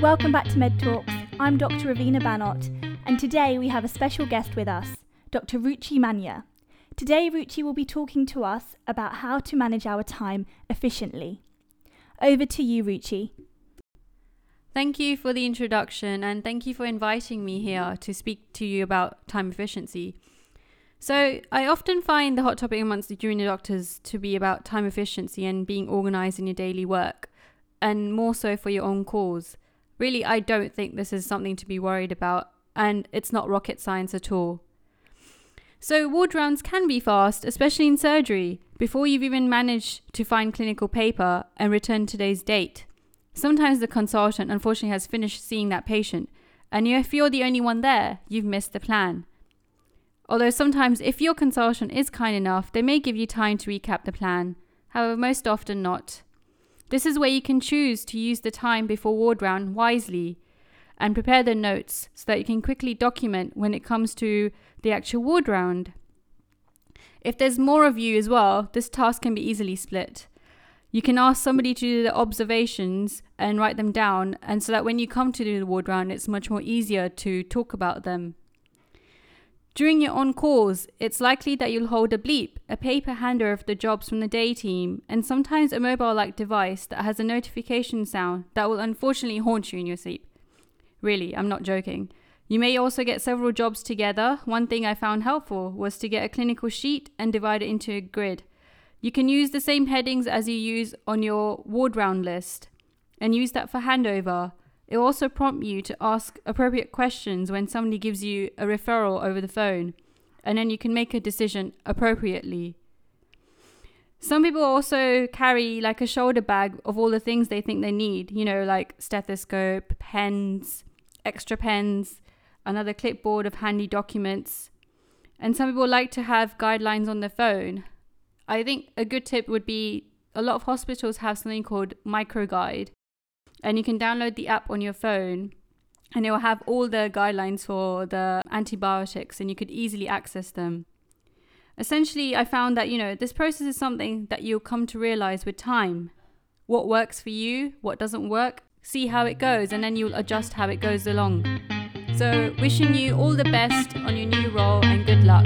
back to Med Talks. I'm Dr. Ravina Banot, and today we have a special guest with us, Dr. Ruchi Manya. Today, Ruchi will be talking to us about how to manage our time efficiently. Over to you, Ruchi. Thank you for the introduction and thank you for inviting me here to speak to you about time efficiency. So, I often find the hot topic amongst the junior doctors to be about time efficiency and being organized in your daily work, and more so for your own cause. Really, I don't think this is something to be worried about, and it's not rocket science at all. So, ward rounds can be fast, especially in surgery, before you've even managed to find clinical paper and return today's date. Sometimes the consultant unfortunately has finished seeing that patient, and if you're the only one there, you've missed the plan. Although sometimes, if your consultant is kind enough, they may give you time to recap the plan. However, most often not. This is where you can choose to use the time before ward round wisely and prepare the notes so that you can quickly document when it comes to the actual ward round. If there's more of you as well, this task can be easily split. You can ask somebody to do the observations and write them down, and so that when you come to do the ward round, it's much more easier to talk about them. During your on calls, it's likely that you'll hold a bleep, a paper hander of the jobs from the day team, and sometimes a mobile like device that has a notification sound that will unfortunately haunt you in your sleep. Really, I'm not joking. You may also get several jobs together. One thing I found helpful was to get a clinical sheet and divide it into a grid. You can use the same headings as you use on your ward round list and use that for handover. It will also prompt you to ask appropriate questions when somebody gives you a referral over the phone, and then you can make a decision appropriately. Some people also carry like a shoulder bag of all the things they think they need, you know, like stethoscope, pens, extra pens, another clipboard of handy documents. And some people like to have guidelines on their phone. I think a good tip would be a lot of hospitals have something called MicroGuide, and you can download the app on your phone and it will have all the guidelines for the antibiotics and you could easily access them. Essentially, I found that, you know, this process is something that you'll come to realize with time. What works for you, what doesn't work, see how it goes, and then you'll adjust how it goes along. So, wishing you all the best on your new role and good luck.